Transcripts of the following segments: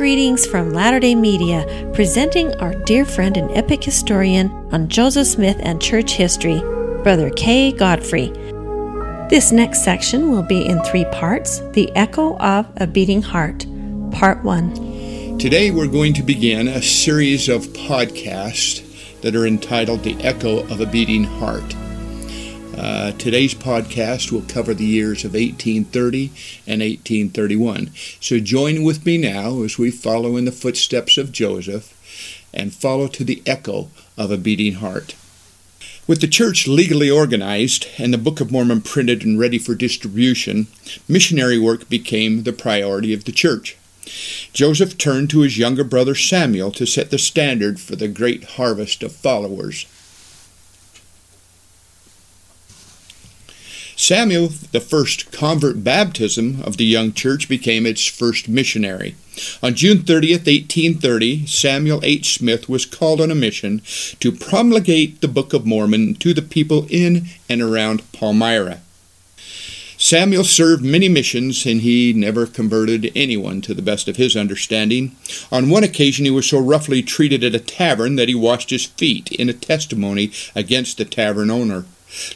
greetings from Latter day Media, presenting our dear friend and epic historian on Joseph Smith and church history, Brother K. Godfrey. This next section will be in three parts The Echo of a Beating Heart, Part 1. Today we're going to begin a series of podcasts that are entitled The Echo of a Beating Heart. Uh, today's podcast will cover the years of 1830 and 1831. So join with me now as we follow in the footsteps of Joseph and follow to the echo of a beating heart. With the church legally organized and the Book of Mormon printed and ready for distribution, missionary work became the priority of the church. Joseph turned to his younger brother Samuel to set the standard for the great harvest of followers. Samuel, the first convert baptism of the young church, became its first missionary. On June 30th, 1830, Samuel H. Smith was called on a mission to promulgate the Book of Mormon to the people in and around Palmyra. Samuel served many missions and he never converted anyone to the best of his understanding. On one occasion, he was so roughly treated at a tavern that he washed his feet in a testimony against the tavern owner.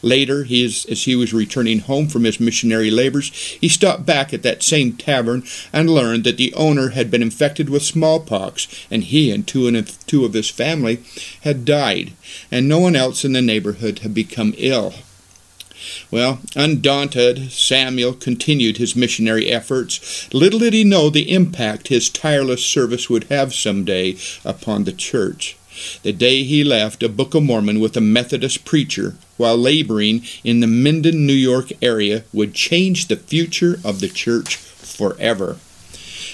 Later, he is, as he was returning home from his missionary labors, he stopped back at that same tavern and learned that the owner had been infected with smallpox, and he and two, and two of his family had died, and no one else in the neighborhood had become ill. Well, undaunted, Samuel continued his missionary efforts. Little did he know the impact his tireless service would have some day upon the church. The day he left a Book of Mormon with a Methodist preacher while laboring in the Mendon, New York area would change the future of the church forever.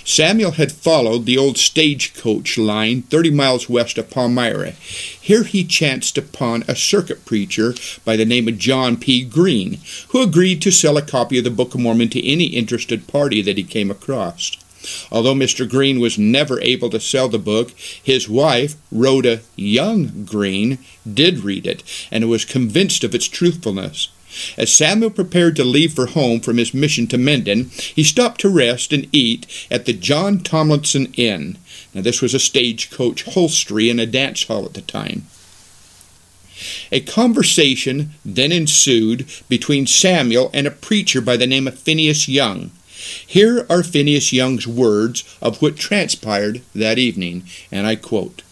Samuel had followed the old stagecoach line 30 miles west of Palmyra. Here he chanced upon a circuit preacher by the name of John P. Greene, who agreed to sell a copy of the Book of Mormon to any interested party that he came across. Although Mr. Greene was never able to sell the book, his wife, Rhoda Young Greene, did read it and was convinced of its truthfulness. As Samuel prepared to leave for home from his mission to Mendon, he stopped to rest and eat at the John Tomlinson Inn. Now, this was a stagecoach hostelry and a dance hall at the time. A conversation then ensued between Samuel and a preacher by the name of Phineas Young. Here are Phineas Young's words of what transpired that evening, and I quote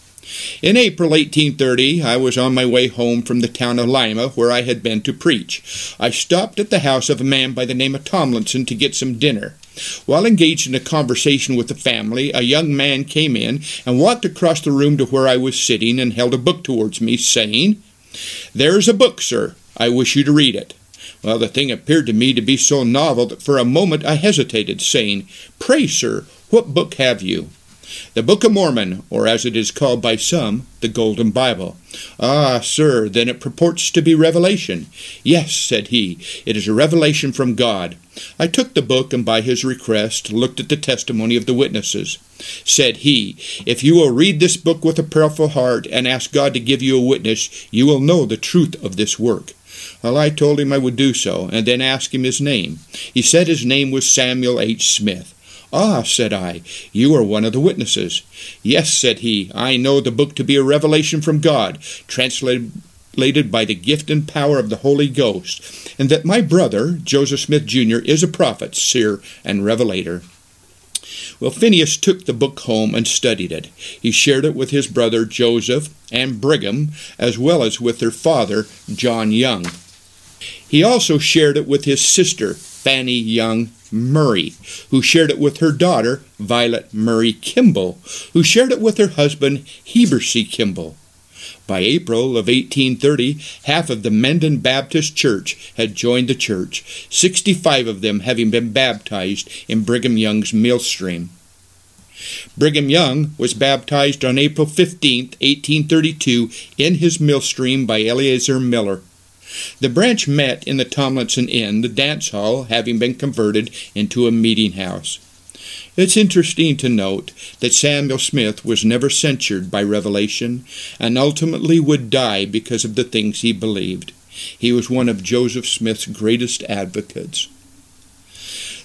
in April 1830, I was on my way home from the town of Lima, where I had been to preach. I stopped at the house of a man by the name of Tomlinson to get some dinner. While engaged in a conversation with the family, a young man came in and walked across the room to where I was sitting and held a book towards me, saying, There's a book, sir. I wish you to read it. Well, the thing appeared to me to be so novel that for a moment I hesitated, saying, Pray, sir, what book have you? The Book of Mormon, or as it is called by some, the Golden Bible. Ah, sir, then it purports to be revelation. Yes, said he, it is a revelation from God. I took the book and by his request looked at the testimony of the witnesses. Said he, If you will read this book with a prayerful heart and ask God to give you a witness, you will know the truth of this work. Well, I told him I would do so, and then asked him his name. He said his name was Samuel H. Smith. Ah, said I, you are one of the witnesses. Yes, said he, I know the book to be a revelation from God, translated by the gift and power of the Holy Ghost, and that my brother, Joseph Smith Jr., is a prophet, seer, and revelator. Well, Phineas took the book home and studied it. He shared it with his brother Joseph and Brigham, as well as with their father, John Young. He also shared it with his sister, Fanny Young Murray, who shared it with her daughter, Vilate Murray Kimball, who shared it with her husband, Heber C. Kimball. By April of 1830, half of the Mendon Baptist Church had joined the church, 65 of them having been baptized in Brigham Young's millstream. Brigham Young was baptized on April 15, 1832, in his millstream by Eleazar Miller. The branch met in the Tomlinson Inn, the dance hall having been converted into a meeting house. It's interesting to note that Samuel Smith was never censured by revelation and ultimately would die because of the things he believed. He was one of Joseph Smith's greatest advocates.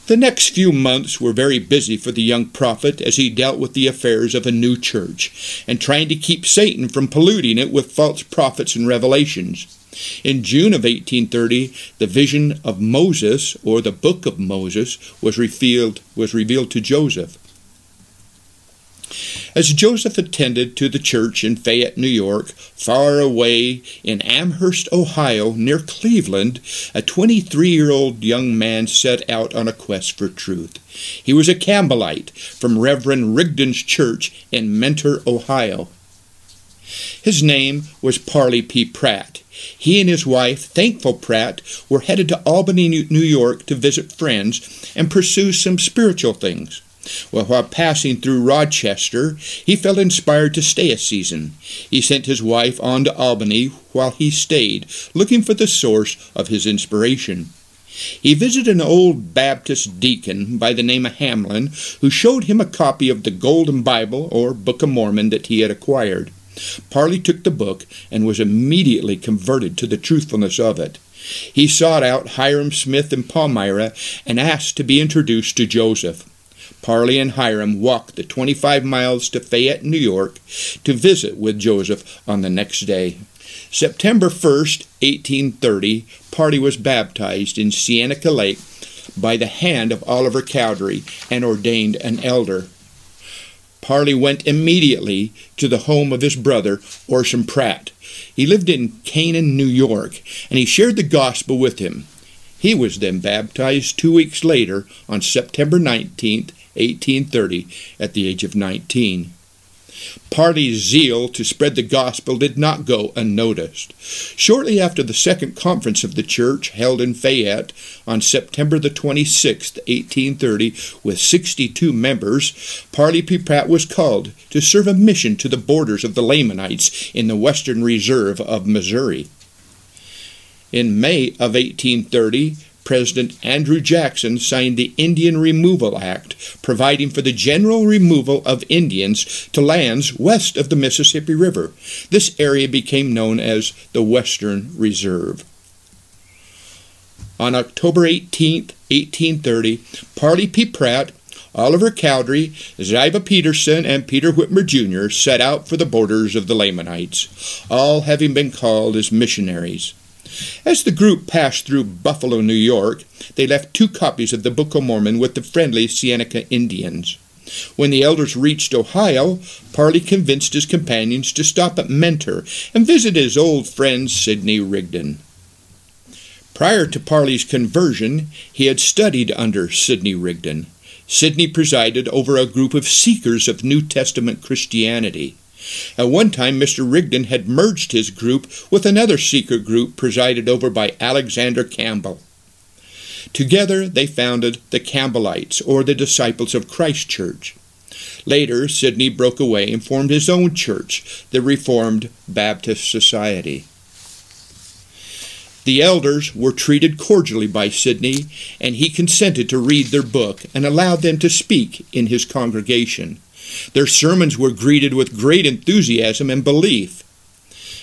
The next few months were very busy for the young prophet as he dealt with the affairs of a new church and trying to keep Satan from polluting it with false prophets and revelations. In June of 1830, the vision of Moses, or the book of Moses, was revealed, was revealed to Joseph. As Joseph attended to the church in Fayette, New York, far away in Amherst, Ohio, near Cleveland, a 23 year old young man set out on a quest for truth. He was a Campbellite from Reverend Rigdon's church in Mentor, Ohio. His name was Parley P. Pratt. He and his wife, Thankful Pratt, were headed to Albany, New York to visit friends and pursue some spiritual things. Well, while passing through Rochester, he felt inspired to stay a season. He sent his wife on to Albany while he stayed, looking for the source of his inspiration. He visited an old Baptist deacon by the name of Hamlin, who showed him a copy of the Golden Bible, or Book of Mormon, that he had acquired. Parley took the book and was immediately converted to the truthfulness of it. He sought out Hyrum Smith and Palmyra and asked to be introduced to Joseph. Parley and Hyrum walked the 25 miles to Fayette, New York, to visit with Joseph on the next day. September 1st, 1830, Parley was baptized in Seneca Lake by the hand of Oliver Cowdery and ordained an elder. Parley went immediately to the home of his brother, Orson Pratt. He lived in Canaan, New York, and he shared the gospel with him. He was then baptized two weeks later on September 19, 1830, at the age of 19. Parley's zeal to spread the gospel did not go unnoticed. Shortly after the second conference of the church, held in Fayette on September the 26th, 1830, with 62 members, Parley P. Pratt was called to serve a mission to the borders of the Lamanites in the western reserve of Missouri. In May of 1830, President Andrew Jackson signed the Indian Removal Act, providing for the general removal of Indians to lands west of the Mississippi River. This area became known as the Western Reserve. On October 18, 1830, Parley P. Pratt, Oliver Cowdery, Ziba Peterson, and Peter Whitmer Jr. set out for the borders of the Lamanites, all having been called as missionaries. As the group passed through Buffalo, New York, they left two copies of the Book of Mormon with the friendly Seneca Indians. When the elders reached Ohio, Parley convinced his companions to stop at Mentor and visit his old friend Sidney Rigdon. Prior to Parley's conversion, he had studied under Sidney Rigdon. Sidney presided over a group of seekers of New Testament Christianity. At one time, Mr. Rigdon had merged his group with another secret group presided over by Alexander Campbell. Together, they founded the Campbellites, or the Disciples of Christ Church. Later, Sidney broke away and formed his own church, the Reformed Baptist Society. The elders were treated cordially by Sidney, and he consented to read their book and allowed them to speak in his congregation. Their sermons were greeted with great enthusiasm and belief.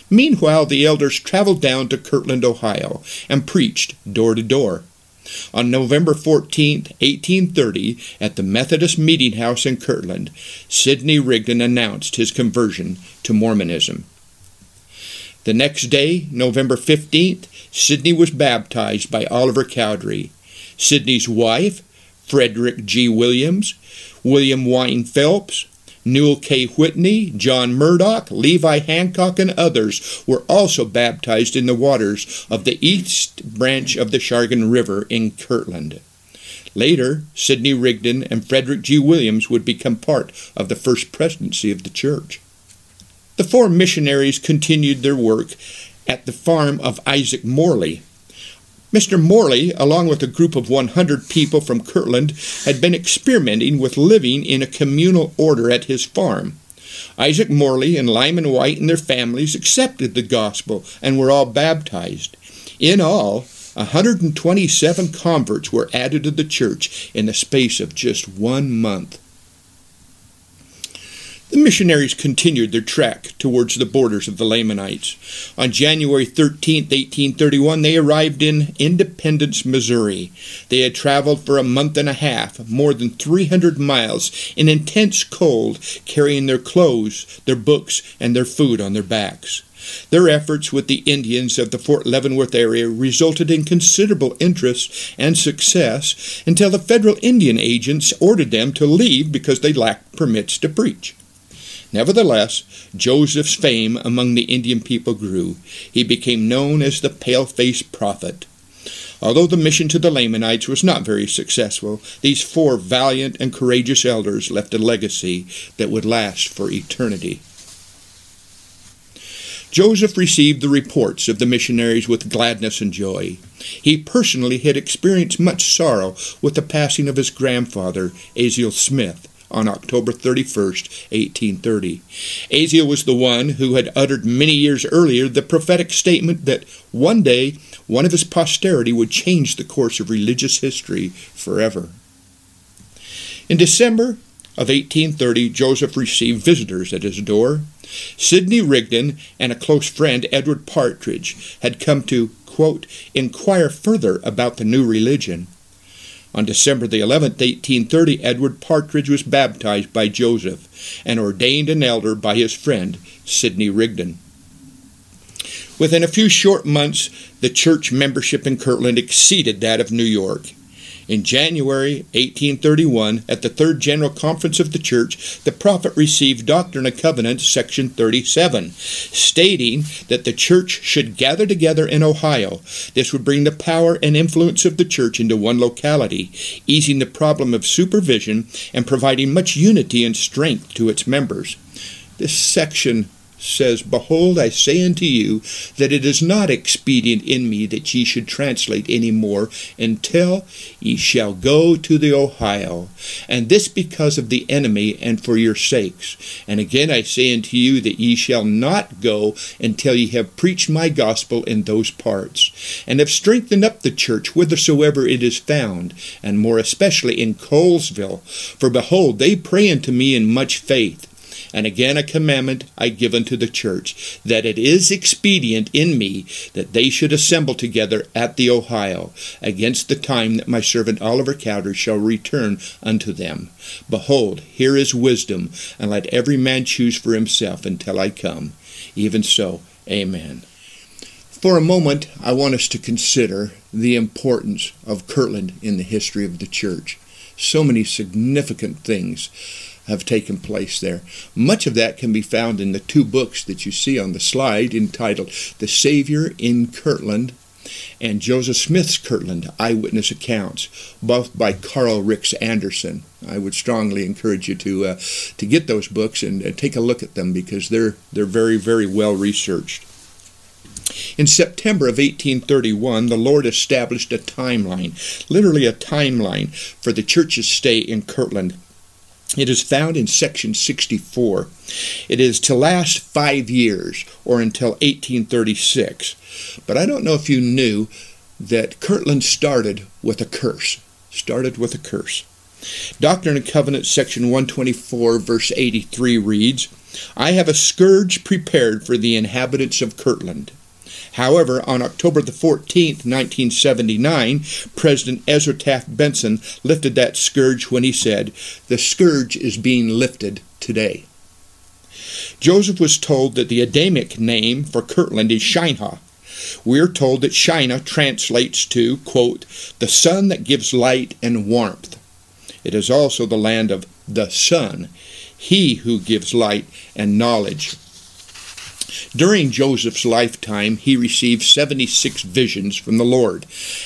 Meanwhile, the elders traveled down to Kirtland, Ohio, and preached door to door. On November 14, 1830, at the Methodist Meeting House in Kirtland, Sidney Rigdon announced his conversion to Mormonism. The next day, November 15th, Sidney was baptized by Oliver Cowdery. Sidney's wife, Frederick G. Williams, William Wine Phelps, Newel K. Whitney, John Murdock, Levi Hancock, and others were also baptized in the waters of the east branch of the Chagrin River in Kirtland. Later, Sidney Rigdon and Frederick G. Williams would become part of the first presidency of the church. The four missionaries continued their work at the farm of Isaac Morley, Mr. Morley, along with a group of 100 people from Kirtland, had been experimenting with living in a communal order at his farm. Isaac Morley and Lyman Wight and their families accepted the gospel and were all baptized. In all, 127 converts were added to the church in the space of just one month. The missionaries continued their trek towards the borders of the Lamanites. On January 13, 1831, they arrived in Independence, Missouri. They had traveled for a month and a half, more than 300 miles, in intense cold, carrying their clothes, their books, and their food on their backs. Their efforts with the Indians of the Fort Leavenworth area resulted in considerable interest and success until the federal Indian agents ordered them to leave because they lacked permits to preach. Nevertheless, Joseph's fame among the Indian people grew. He became known as the pale faced prophet. Although the mission to the Lamanites was not very successful, these four valiant and courageous elders left a legacy that would last for eternity. Joseph received the reports of the missionaries with gladness and joy. He personally had experienced much sorrow with the passing of his grandfather, Asael Smith, on October 31st, 1830. Asael was the one who had uttered many years earlier the prophetic statement that one day one of his posterity would change the course of religious history forever. In December of 1830, Joseph received visitors at his door. Sidney Rigdon and a close friend, Edward Partridge, had come to, quote, inquire further about the new religion. On December the 11th, 1830, Edward Partridge was baptized by Joseph and ordained an elder by his friend, Sidney Rigdon. Within a few short months, the church membership in Kirtland exceeded that of New York. In January 1831, at the Third General Conference of the Church, the prophet received Doctrine and Covenants, section 37, stating that the church should gather together in Ohio. This would bring the power and influence of the church into one locality, easing the problem of supervision and providing much unity and strength to its members. This section says, Behold, I say unto you that it is not expedient in me that ye should translate any more until ye shall go to the Ohio, and this because of the enemy and for your sakes. And again I say unto you that ye shall not go until ye have preached my gospel in those parts, and have strengthened up the church whithersoever it is found, and more especially in Colesville. For behold, they pray unto me in much faith and again a commandment I give unto the church, that it is expedient in me that they should assemble together at the Ohio, against the time that my servant Oliver Cowdery shall return unto them. Behold, here is wisdom, and let every man choose for himself until I come. Even so, Amen. For a moment, I want us to consider the importance of Kirtland in the history of the church. So many significant things have taken place there. Much of that can be found in the two books that you see on the slide entitled The Savior in Kirtland and Joseph Smith's Kirtland Eyewitness Accounts, both by Karl Ricks Anderson. I would strongly encourage you to uh, to get those books and uh, take a look at them because they're they're very very well researched. In September of 1831, the Lord established a timeline, literally a timeline, for the church's stay in Kirtland. It is found in section 64. It is to last five years or until 1836. But I don't know if you knew that Kirtland started with a curse. Started with a curse. Doctrine and Covenants, section 124, verse 83 reads I have a scourge prepared for the inhabitants of Kirtland. However, on October the 14th, 1979, President Ezra Taft Benson lifted that scourge when he said, The scourge is being lifted today. Joseph was told that the Adamic name for Kirtland is Shinehah. We are told that Shinehah translates to, quote, the sun that gives light and warmth. It is also the land of the sun, he who gives light and knowledge. During Joseph's lifetime, he received 76 visions from the Lord.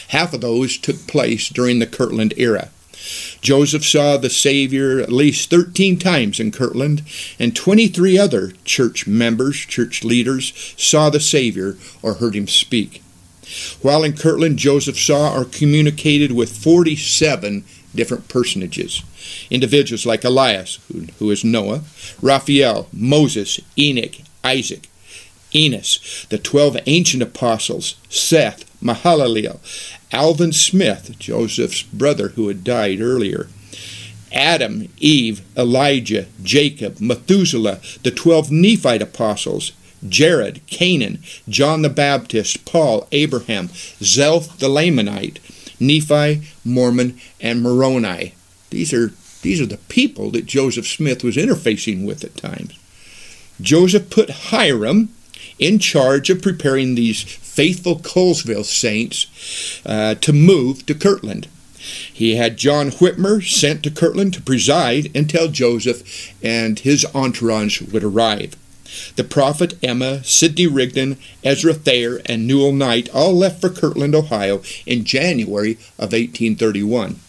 Half of those took place during the Kirtland era. Joseph saw the Savior at least 13 times in Kirtland, and 23 other church members, church leaders, saw the Savior or heard him speak. While in Kirtland, Joseph saw or communicated with 47 different personages. Individuals like Elias, who, who is Noah, Raphael, Moses, Enoch, Isaac, Enos, the twelve ancient apostles, Seth, Mahalalel, Alvin Smith, Joseph's brother who had died earlier, Adam, Eve, Elijah, Jacob, Methuselah, the twelve Nephite apostles, Jared, Canaan, John the Baptist, Paul, Abraham, Zelph the Lamanite, Nephi, Mormon, and Moroni. These are, these are the people that Joseph Smith was interfacing with at times. Joseph put Hyrum in charge of preparing these faithful Colesville saints uh, to move to Kirtland. He had John Whitmer sent to Kirtland to preside until Joseph and his entourage would arrive. The prophet Emma, Sidney Rigdon, Ezra Thayer, and Newel Knight all left for Kirtland, Ohio in January of 1831.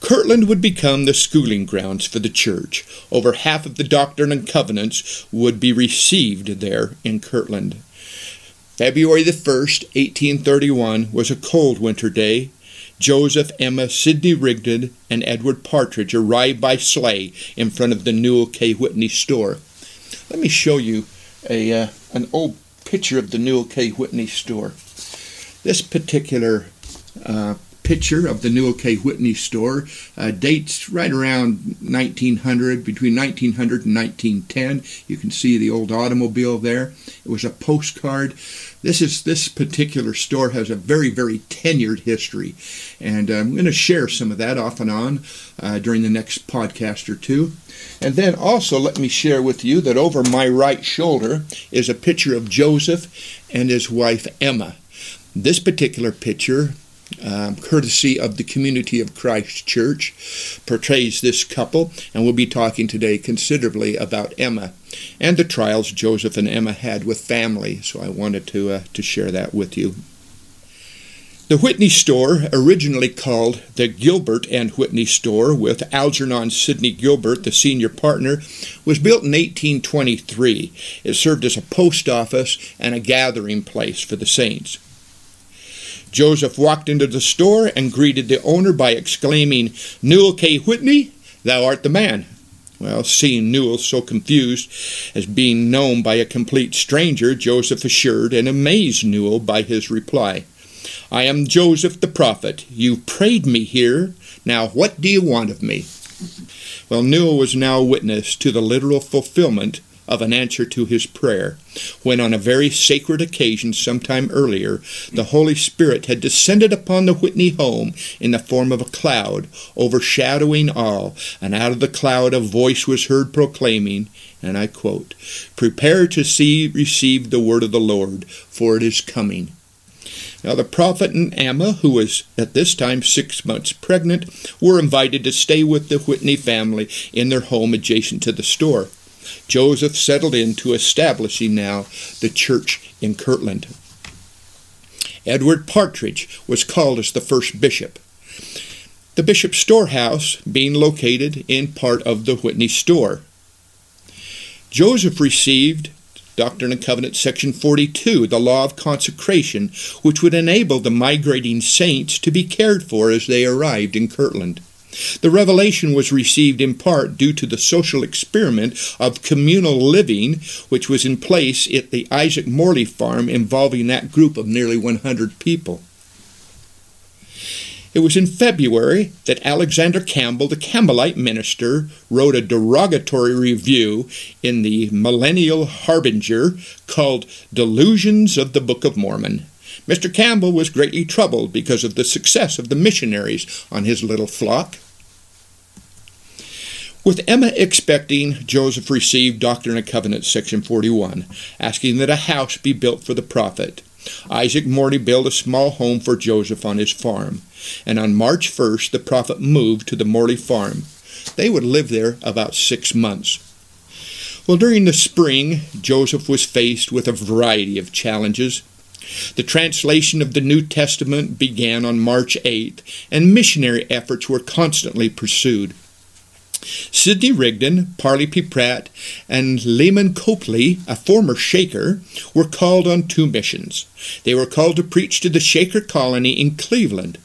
Kirtland would become the schooling grounds for the church. Over half of the Doctrine and Covenants would be received there in Kirtland. February the 1st, 1831, was a cold winter day. Joseph, Emma, Sidney Rigdon, and Edward Partridge arrived by sleigh in front of the Newel K. Whitney store. Let me show you a uh, an old picture of the Newel K. Whitney store. This particular uh, picture of the Newel K. Whitney store uh, dates right around 1900, between 1900 and 1910. You can see the old automobile there. It was a postcard. This is this particular store has a very very tenured history, and I'm going to share some of that off and on uh, during the next podcast or two. And then also let me share with you that over my right shoulder is a picture of Joseph and his wife Emma. This particular picture um, courtesy of the Community of Christ Church, portrays this couple, and we'll be talking today considerably about Emma and the trials Joseph and Emma had with family. So I wanted to uh, to share that with you. The Whitney store, originally called the Gilbert and Whitney store, with Algernon Sidney Gilbert, the senior partner, was built in 1823. It served as a post office and a gathering place for the saints. Joseph walked into the store and greeted the owner by exclaiming, Newel K. Whitney, thou art the man. Well, seeing Newel so confused as being known by a complete stranger, Joseph assured and amazed Newel by his reply. I am Joseph the prophet. You prayed me here. Now what do you want of me? Well, Newel was now witness to the literal fulfillment of an answer to his prayer, when on a very sacred occasion some time earlier, the Holy Spirit had descended upon the Whitney home in the form of a cloud, overshadowing all, and out of the cloud a voice was heard proclaiming, and I quote, Prepare to see, receive the word of the Lord, for it is coming. Now, the prophet and Emma, who was at this time six months pregnant, were invited to stay with the Whitney family in their home adjacent to the store. Joseph settled into establishing now the church in Kirtland. Edward Partridge was called as the first bishop. The bishop's storehouse being located in part of the Whitney store. Joseph received Doctrine and Covenant, section 42, the law of consecration, which would enable the migrating saints to be cared for as they arrived in Kirtland. The revelation was received in part due to the social experiment of communal living which was in place at the Isaac Morley farm involving that group of nearly 100 people. It was in February that Alexander Campbell, the Campbellite minister, wrote a derogatory review in the Millennial Harbinger called Delusions of the Book of Mormon. Mr. Campbell was greatly troubled because of the success of the missionaries on his little flock. With Emma expecting, Joseph received Doctrine and Covenants, section 41, asking that a house be built for the prophet. Isaac Morley built a small home for Joseph on his farm, and on March 1st the prophet moved to the Morley farm. They would live there about six months. Well, during the spring, Joseph was faced with a variety of challenges. The translation of the New Testament began on March 8th, and missionary efforts were constantly pursued. Sidney Rigdon, Parley P. Pratt, and Leman Copley, a former Shaker, were called on two missions. They were called to preach to the Shaker colony in Cleveland.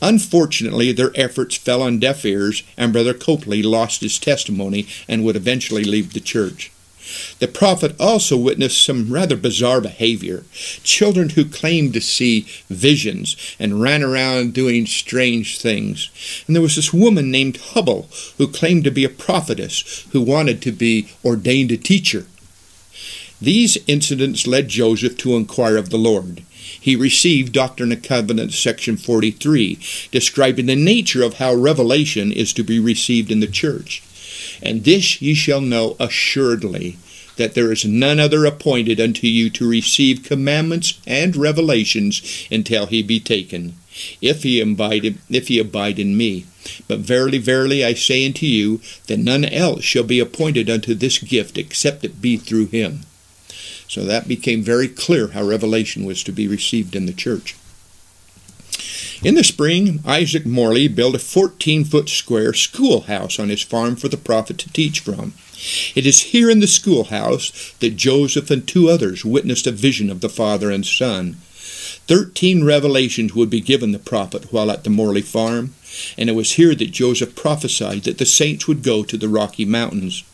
Unfortunately, their efforts fell on deaf ears, and Brother Copley lost his testimony and would eventually leave the church. The prophet also witnessed some rather bizarre behavior. Children who claimed to see visions and ran around doing strange things. And there was this woman named Hubble who claimed to be a prophetess who wanted to be ordained a teacher. These incidents led Joseph to inquire of the Lord. He received Doctrine and Covenants, section 43, describing the nature of how revelation is to be received in the church. And this ye shall know assuredly that there is none other appointed unto you to receive commandments and revelations until he be taken, if he abide, if he abide in me. But verily, verily, I say unto you, that none else shall be appointed unto this gift except it be through him. So that became very clear how revelation was to be received in the church. In the spring, Isaac Morley built a 14 foot square schoolhouse on his farm for the prophet to teach from. It is here in the schoolhouse that Joseph and two others witnessed a vision of the Father and Son. Thirteen revelations would be given the prophet while at the Morley farm, and it was here that Joseph prophesied that the saints would go to the Rocky Mountains.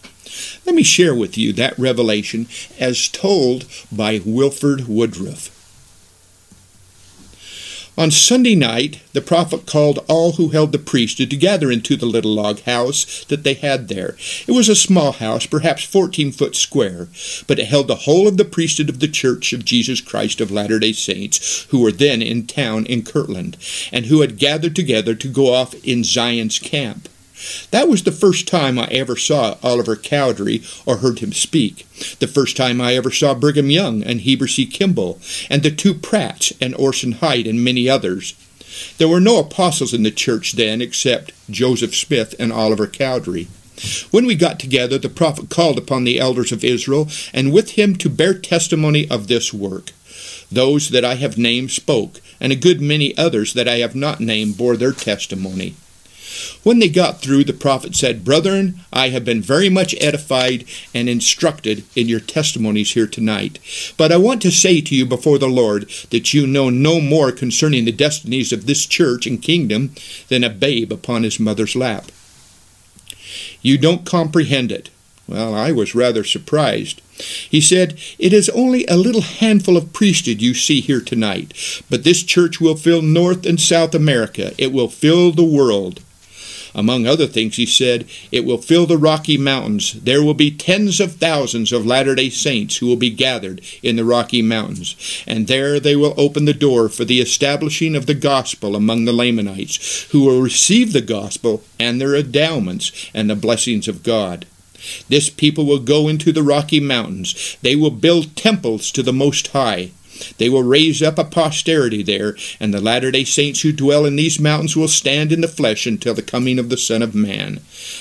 Let me share with you that revelation as told by Wilford Woodruff. On Sunday night, the prophet called all who held the priesthood to gather into the little log house that they had there. It was a small house, perhaps 14 foot square, but it held the whole of the priesthood of the Church of Jesus Christ of Latter day Saints, who were then in town in Kirtland, and who had gathered together to go off in Zion's camp. That was the first time I ever saw Oliver Cowdery or heard him speak. The first time I ever saw Brigham Young and Heber C. Kimball, and the two Pratts and Orson Hyde and many others. There were no apostles in the church then except Joseph Smith and Oliver Cowdery. When we got together, the prophet called upon the elders of Israel, and with him to bear testimony of this work. Those that I have named spoke, and a good many others that I have not named bore their testimony. When they got through, the prophet said, Brethren, I have been very much edified and instructed in your testimonies here tonight. But I want to say to you before the Lord that you know no more concerning the destinies of this church and kingdom than a babe upon his mother's lap. You don't comprehend it. Well, I was rather surprised. He said, It is only a little handful of priesthood you see here tonight, but this church will fill North and South America. It will fill the world. Among other things, he said, It will fill the Rocky Mountains. There will be tens of thousands of Latter day Saints who will be gathered in the Rocky Mountains, and there they will open the door for the establishing of the gospel among the Lamanites, who will receive the gospel and their endowments and the blessings of God. This people will go into the Rocky Mountains. They will build temples to the Most High. They will raise up a posterity there, and the latter day saints who dwell in these mountains will stand in the flesh until the coming of the Son of Man.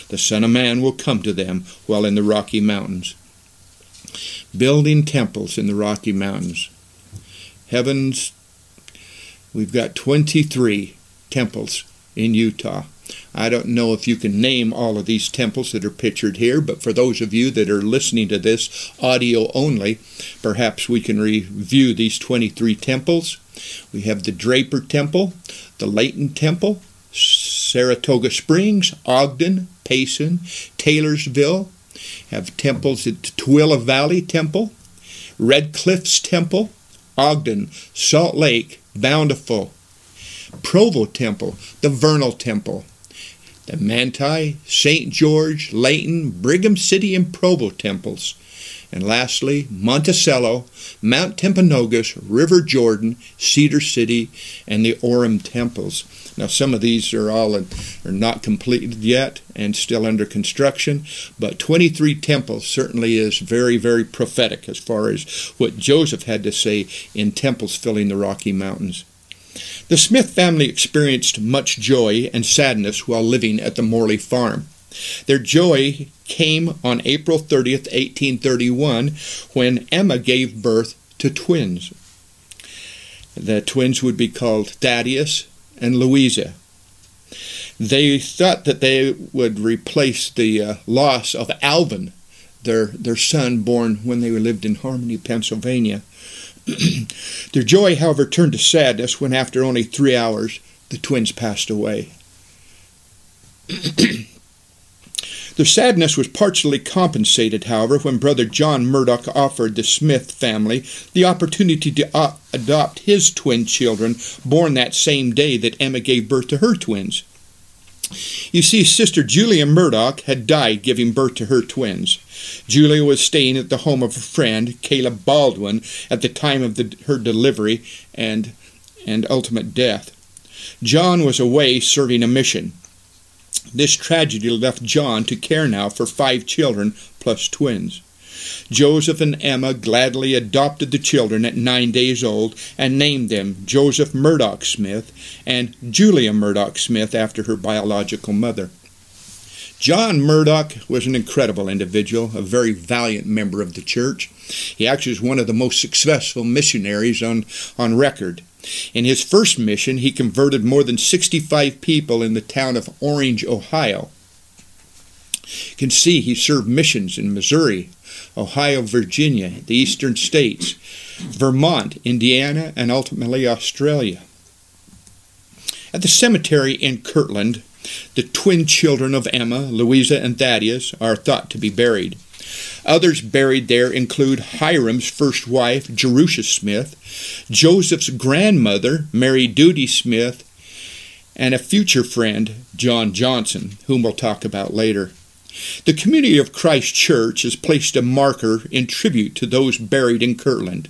The Son of Man will come to them while in the Rocky Mountains. Building temples in the Rocky Mountains. Heavens, we've got 23 temples in Utah. I don't know if you can name all of these temples that are pictured here, but for those of you that are listening to this audio only, perhaps we can review these 23 temples. We have the Draper Temple, the Layton Temple, Saratoga Springs, Ogden, Payson, Taylorsville. Have temples at Tooele Valley Temple, Red Cliffs Temple, Ogden, Salt Lake, Bountiful, Provo Temple, the Vernal Temple, the Manti, St. George, Layton, Brigham City, and Provo temples. And lastly, Monticello, Mount Timpanogos, River Jordan, Cedar City, and the Orem temples. Now, some of these are all in, are not completed yet and still under construction, but 23 temples certainly is very, very prophetic as far as what Joseph had to say in temples filling the Rocky Mountains. The Smith family experienced much joy and sadness while living at the Morley farm. Their joy came on April 30th, 1831, when Emma gave birth to twins. The twins would be called Thaddeus and Louisa. They thought that they would replace the uh, loss of Alvin, their, their son born when they lived in Harmony, Pennsylvania. Their joy, however, turned to sadness when, after only three hours, the twins passed away. The sadness was partially compensated, however, when Brother John Murdock offered the Smith family the opportunity to adopt his twin children born that same day that Emma gave birth to her twins. You see, Sister Julia Murdock had died giving birth to her twins. Julia was staying at the home of a friend, Caleb Baldwin, at the time of the, her delivery and, and ultimate death. John was away serving a mission. This tragedy left John to care now for five children plus twins. Joseph and Emma gladly adopted the children at nine days old and named them Joseph Murdock Smith and Julia Murdock Smith after her biological mother. John Murdock was an incredible individual, a very valiant member of the church. He actually was one of the most successful missionaries on, on record. In his first mission, he converted more than 65 people in the town of Orange, Ohio. You can see he served missions in Missouri, Ohio, Virginia, the eastern states, Vermont, Indiana, and ultimately Australia. At the cemetery in Kirtland, the twin children of Emma, Louisa, and Thaddeus are thought to be buried. Others buried there include Hyrum's first wife, Jerusha Smith, Joseph's grandmother, Mary Duty Smith, and a future friend, John Johnson, whom we'll talk about later. The Community of Christ Church has placed a marker in tribute to those buried in Kirtland.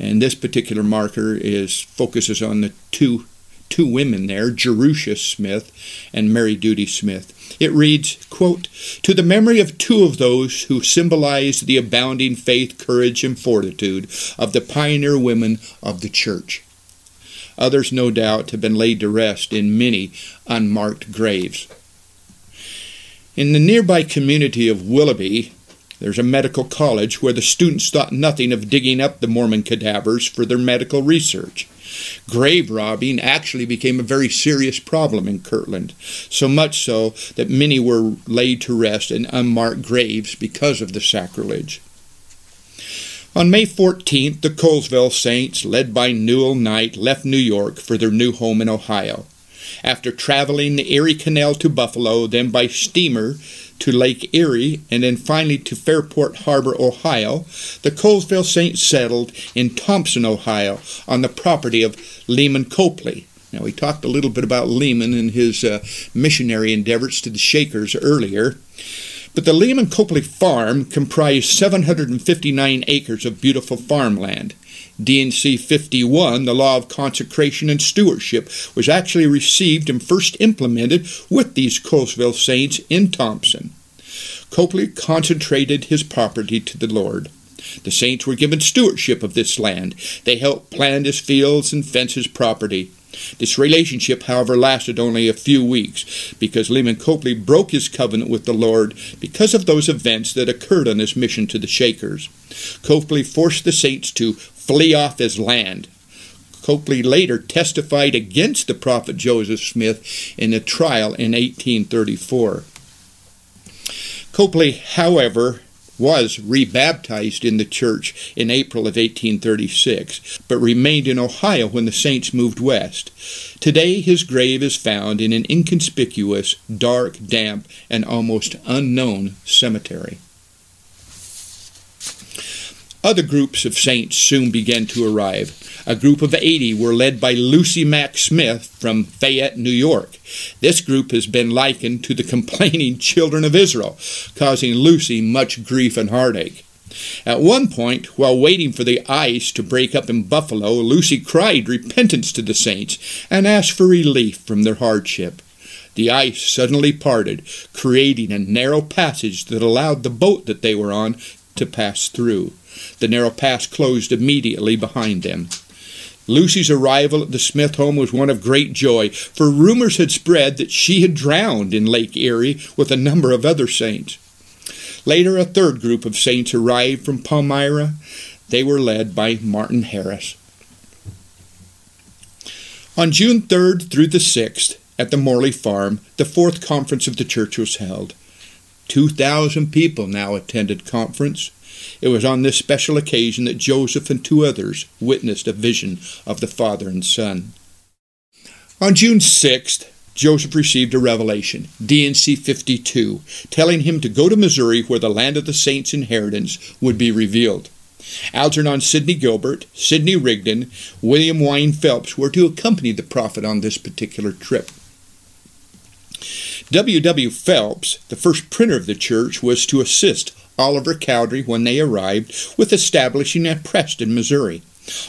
And this particular marker is focuses on the two two women there, Jerusha Smith and Mary Duty Smith. It reads, quote, To the memory of two of those who symbolized the abounding faith, courage, and fortitude of the pioneer women of the church. Others, no doubt, have been laid to rest in many unmarked graves. In the nearby community of Willoughby, there's a medical college where the students thought nothing of digging up the Mormon cadavers for their medical research. Grave robbing actually became a very serious problem in Kirtland, so much so that many were laid to rest in unmarked graves because of the sacrilege. On May 14th, the Colesville Saints, led by Newel Knight, left New York for their new home in Ohio. After traveling the Erie Canal to Buffalo, then by steamer to Lake Erie, and then finally to Fairport Harbor, Ohio, the Colesville Saints settled in Thompson, Ohio, on the property of Lyman Copley. Now, we talked a little bit about Lyman and his uh, missionary endeavors to the Shakers earlier. But the Lyman Copley farm comprised 759 acres of beautiful farmland. D&C 51, the law of consecration and stewardship, was actually received and first implemented with these Colesville saints in Thompson. Copley concentrated his property to the Lord. The saints were given stewardship of this land. They helped plant his fields and fence his property. This relationship, however, lasted only a few weeks because Lyman Copley broke his covenant with the Lord because of those events that occurred on his mission to the Shakers. Copley forced the saints to flee off his land. Copley later testified against the prophet Joseph Smith in a trial in 1834. Copley, however, was rebaptized in the church in April of 1836, but remained in Ohio when the saints moved west. Today his grave is found in an inconspicuous, dark, damp, and almost unknown cemetery. Other groups of saints soon began to arrive. A group of 80 were led by Lucy Mack Smith from Fayette, New York. This group has been likened to the complaining children of Israel, causing Lucy much grief and heartache. At one point, while waiting for the ice to break up in Buffalo, Lucy cried repentance to the saints and asked for relief from their hardship. The ice suddenly parted, creating a narrow passage that allowed the boat that they were on to pass through. The narrow pass closed immediately behind them. Lucy's arrival at the Smith home was one of great joy, for rumors had spread that she had drowned in Lake Erie with a number of other saints. Later, a third group of saints arrived from Palmyra. They were led by Martin Harris. On June 3rd through the 6th, at the Morley Farm, the fourth conference of the church was held. Two thousand people now attended conference. It was on this special occasion that Joseph and two others witnessed a vision of the Father and Son. On June 6th, Joseph received a revelation, D&C 52, telling him to go to Missouri where the land of the saints' inheritance would be revealed. Algernon Sidney Gilbert, Sidney Rigdon, William Wayne Phelps were to accompany the prophet on this particular trip. W. W. Phelps, the first printer of the church, was to assist Oliver Cowdery when they arrived with establishing at Preston, Missouri.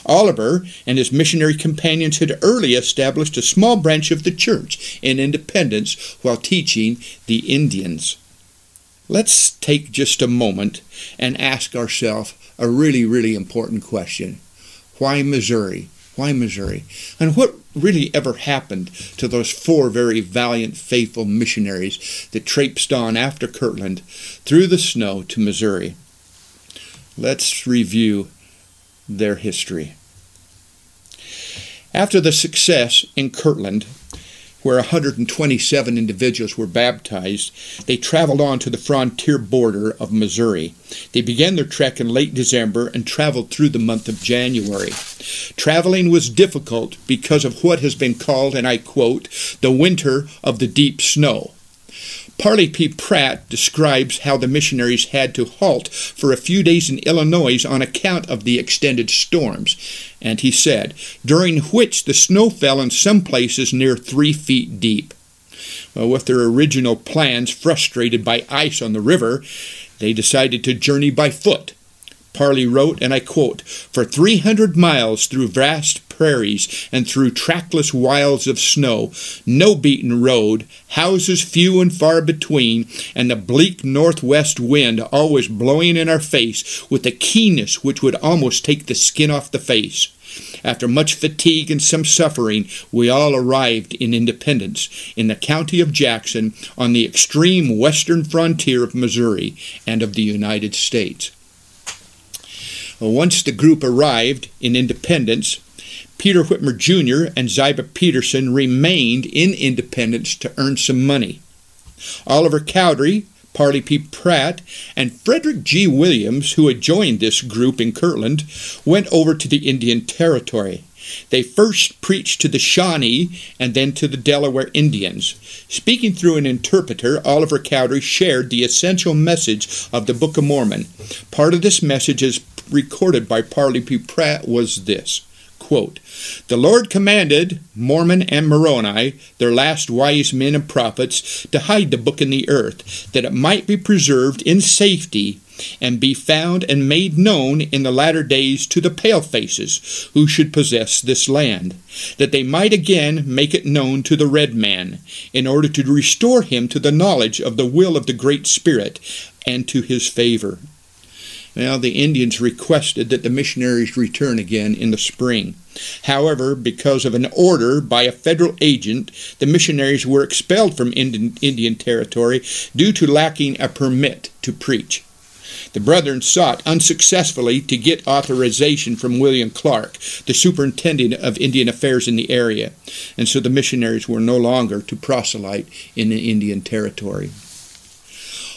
Oliver and his missionary companions had early established a small branch of the church in Independence while teaching the Indians. Let's take just a moment and ask ourselves a really, really important question. Why Missouri? Why Missouri? And what really ever happened to those four very valiant, faithful missionaries that traipsed on after Kirtland through the snow to Missouri? Let's review their history. After the success in Kirtland, where 127 individuals were baptized, they traveled on to the frontier border of Missouri. They began their trek in late December and traveled through the month of January. Traveling was difficult because of what has been called, and I quote, the winter of the deep snow. Parley P. Pratt describes how the missionaries had to halt for a few days in Illinois on account of the extended storms. And he said, during which the snow fell in some places near three feet deep. Well, with their original plans frustrated by ice on the river, they decided to journey by foot. Parley wrote, and I quote, For 300 miles through vast prairies and through trackless wilds of snow, no beaten road, houses few and far between, and the bleak northwest wind always blowing in our face with a keenness which would almost take the skin off the face. After much fatigue and some suffering, we all arrived in Independence, in the county of Jackson, on the extreme western frontier of Missouri and of the United States. Once the group arrived in Independence, Peter Whitmer Jr. and Ziba Peterson remained in Independence to earn some money. Oliver Cowdery, Parley P. Pratt, and Frederick G. Williams, who had joined this group in Kirtland, went over to the Indian Territory. They first preached to the Shawnee and then to the Delaware Indians. Speaking through an interpreter, Oliver Cowdery shared the essential message of the Book of Mormon. Part of this message, as recorded by Parley P. Pratt, was this Quote, the Lord commanded Mormon and Moroni, their last wise men and prophets, to hide the book in the earth, that it might be preserved in safety and be found and made known in the latter days to the palefaces who should possess this land, that they might again make it known to the red man, in order to restore him to the knowledge of the will of the Great Spirit and to his favor. Now, the Indians requested that the missionaries return again in the spring. However, because of an order by a federal agent, the missionaries were expelled from Indian, Territory due to lacking a permit to preach. The brethren sought unsuccessfully to get authorization from William Clark, the superintendent of Indian affairs in the area, and so the missionaries were no longer to proselyte in the Indian Territory.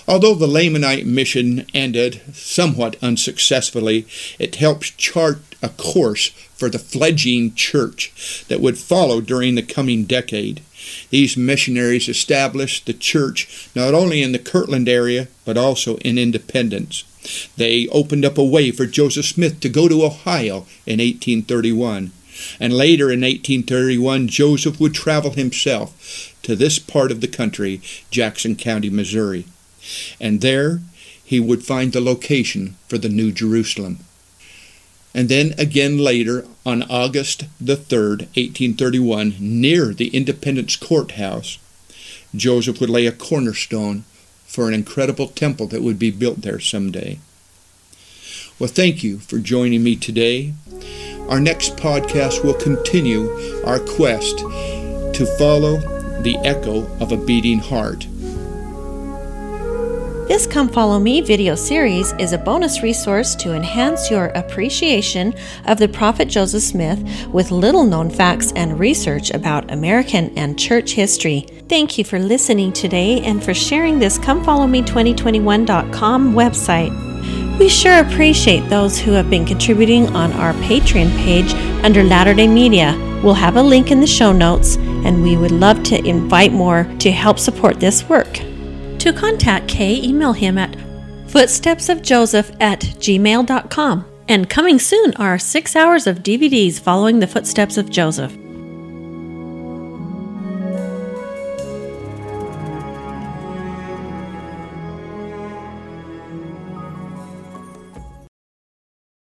Although the Lamanite mission ended somewhat unsuccessfully, it helps chart a course for the fledgling church that would follow during the coming decade. These missionaries established the church not only in the Kirtland area, but also in Independence. They opened up a way for Joseph Smith to go to Ohio in 1831. And later in 1831, Joseph would travel himself to this part of the country, Jackson County, Missouri and there he would find the location for the New Jerusalem. And then again later, on August the 3rd, 1831, near the Independence Courthouse, Joseph would lay a cornerstone for an incredible temple that would be built there someday. Well, thank you for joining me today. Our next podcast will continue our quest to follow the echo of a beating heart. This Come Follow Me video series is a bonus resource to enhance your appreciation of the Prophet Joseph Smith with little known facts and research about American and church history. Thank you for listening today and for sharing this Come Follow ComeFollowMe2021.com website. We sure appreciate those who have been contributing on our Patreon page under Latter day Media. We'll have a link in the show notes and we would love to invite more to help support this work. To contact Kay, email him at footstepsofjoseph at gmail.com. And coming soon are six hours of DVDs following the footsteps of Joseph.